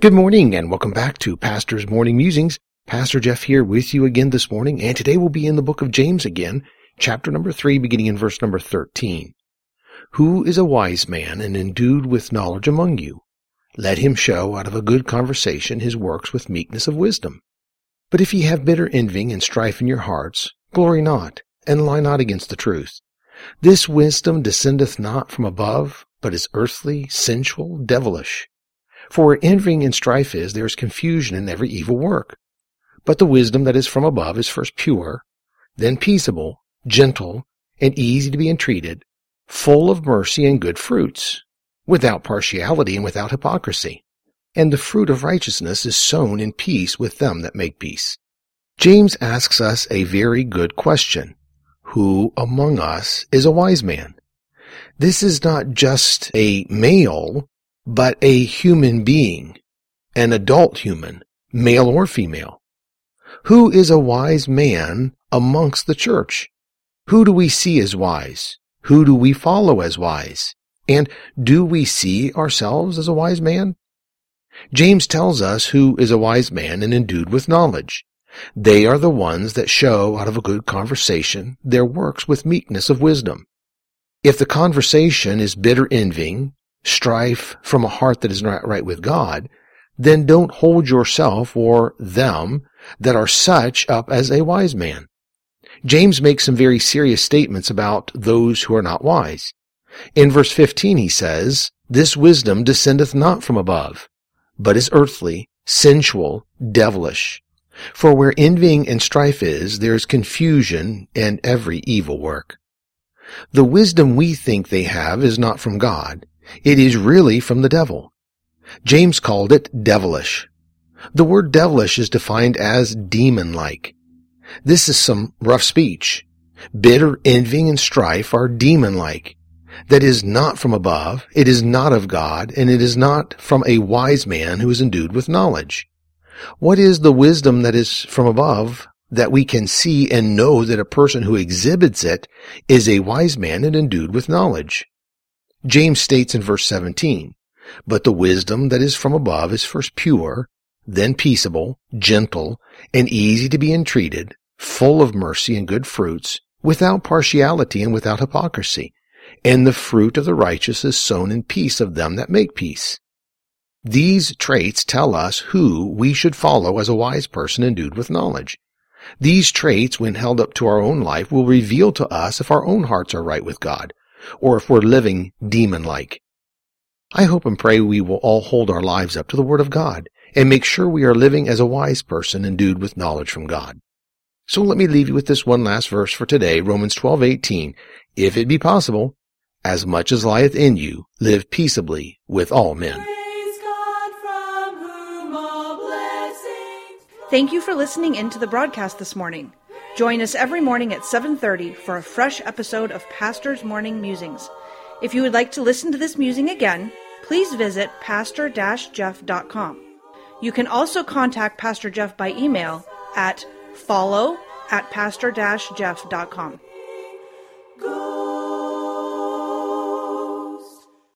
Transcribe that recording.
Good morning and welcome back to Pastor's Morning Musings. Pastor Jeff here with you again this morning, and today we'll be in the book of James again, chapter number 3, beginning in verse number 13. Who is a wise man and endued with knowledge among you? Let him show out of a good conversation his works with meekness of wisdom. But if ye have bitter envying and strife in your hearts, glory not, and lie not against the truth. This wisdom descendeth not from above, but is earthly, sensual, devilish. For where envying and strife is, there is confusion in every evil work. But the wisdom that is from above is first pure, then peaceable, gentle, and easy to be entreated, full of mercy and good fruits, without partiality and without hypocrisy. And the fruit of righteousness is sown in peace with them that make peace. James asks us a very good question. Who among us is a wise man? This is not just a male but a human being, an adult human, male or female. Who is a wise man amongst the church? Who do we see as wise? Who do we follow as wise? And do we see ourselves as a wise man? James tells us who is a wise man and endued with knowledge. They are the ones that show out of a good conversation their works with meekness of wisdom. If the conversation is bitter envying, strife from a heart that is not right with God, then don't hold yourself or them that are such up as a wise man. James makes some very serious statements about those who are not wise. In verse 15 he says, This wisdom descendeth not from above, but is earthly, sensual, devilish. For where envying and strife is, there is confusion and every evil work. The wisdom we think they have is not from God. It is really from the devil. James called it devilish. The word devilish is defined as demon-like. This is some rough speech. Bitter envying and strife are demon-like. That is not from above, it is not of God, and it is not from a wise man who is endued with knowledge. What is the wisdom that is from above that we can see and know that a person who exhibits it is a wise man and endued with knowledge? James states in verse 17, But the wisdom that is from above is first pure, then peaceable, gentle, and easy to be entreated, full of mercy and good fruits, without partiality and without hypocrisy. And the fruit of the righteous is sown in peace of them that make peace. These traits tell us who we should follow as a wise person endued with knowledge. These traits, when held up to our own life, will reveal to us if our own hearts are right with God, or if we're living demon-like. I hope and pray we will all hold our lives up to the Word of God and make sure we are living as a wise person endued with knowledge from God. So let me leave you with this one last verse for today, Romans 12:18. If it be possible, as much as lieth in you, live peaceably with all men. Thank you for listening in to the broadcast this morning. Join us every morning at 7:30 for a fresh episode of Pastor's Morning Musings. If you would like to listen to this musing again, please visit pastor-jeff.com. You can also contact Pastor Jeff by email at follow at pastor-jeff.com.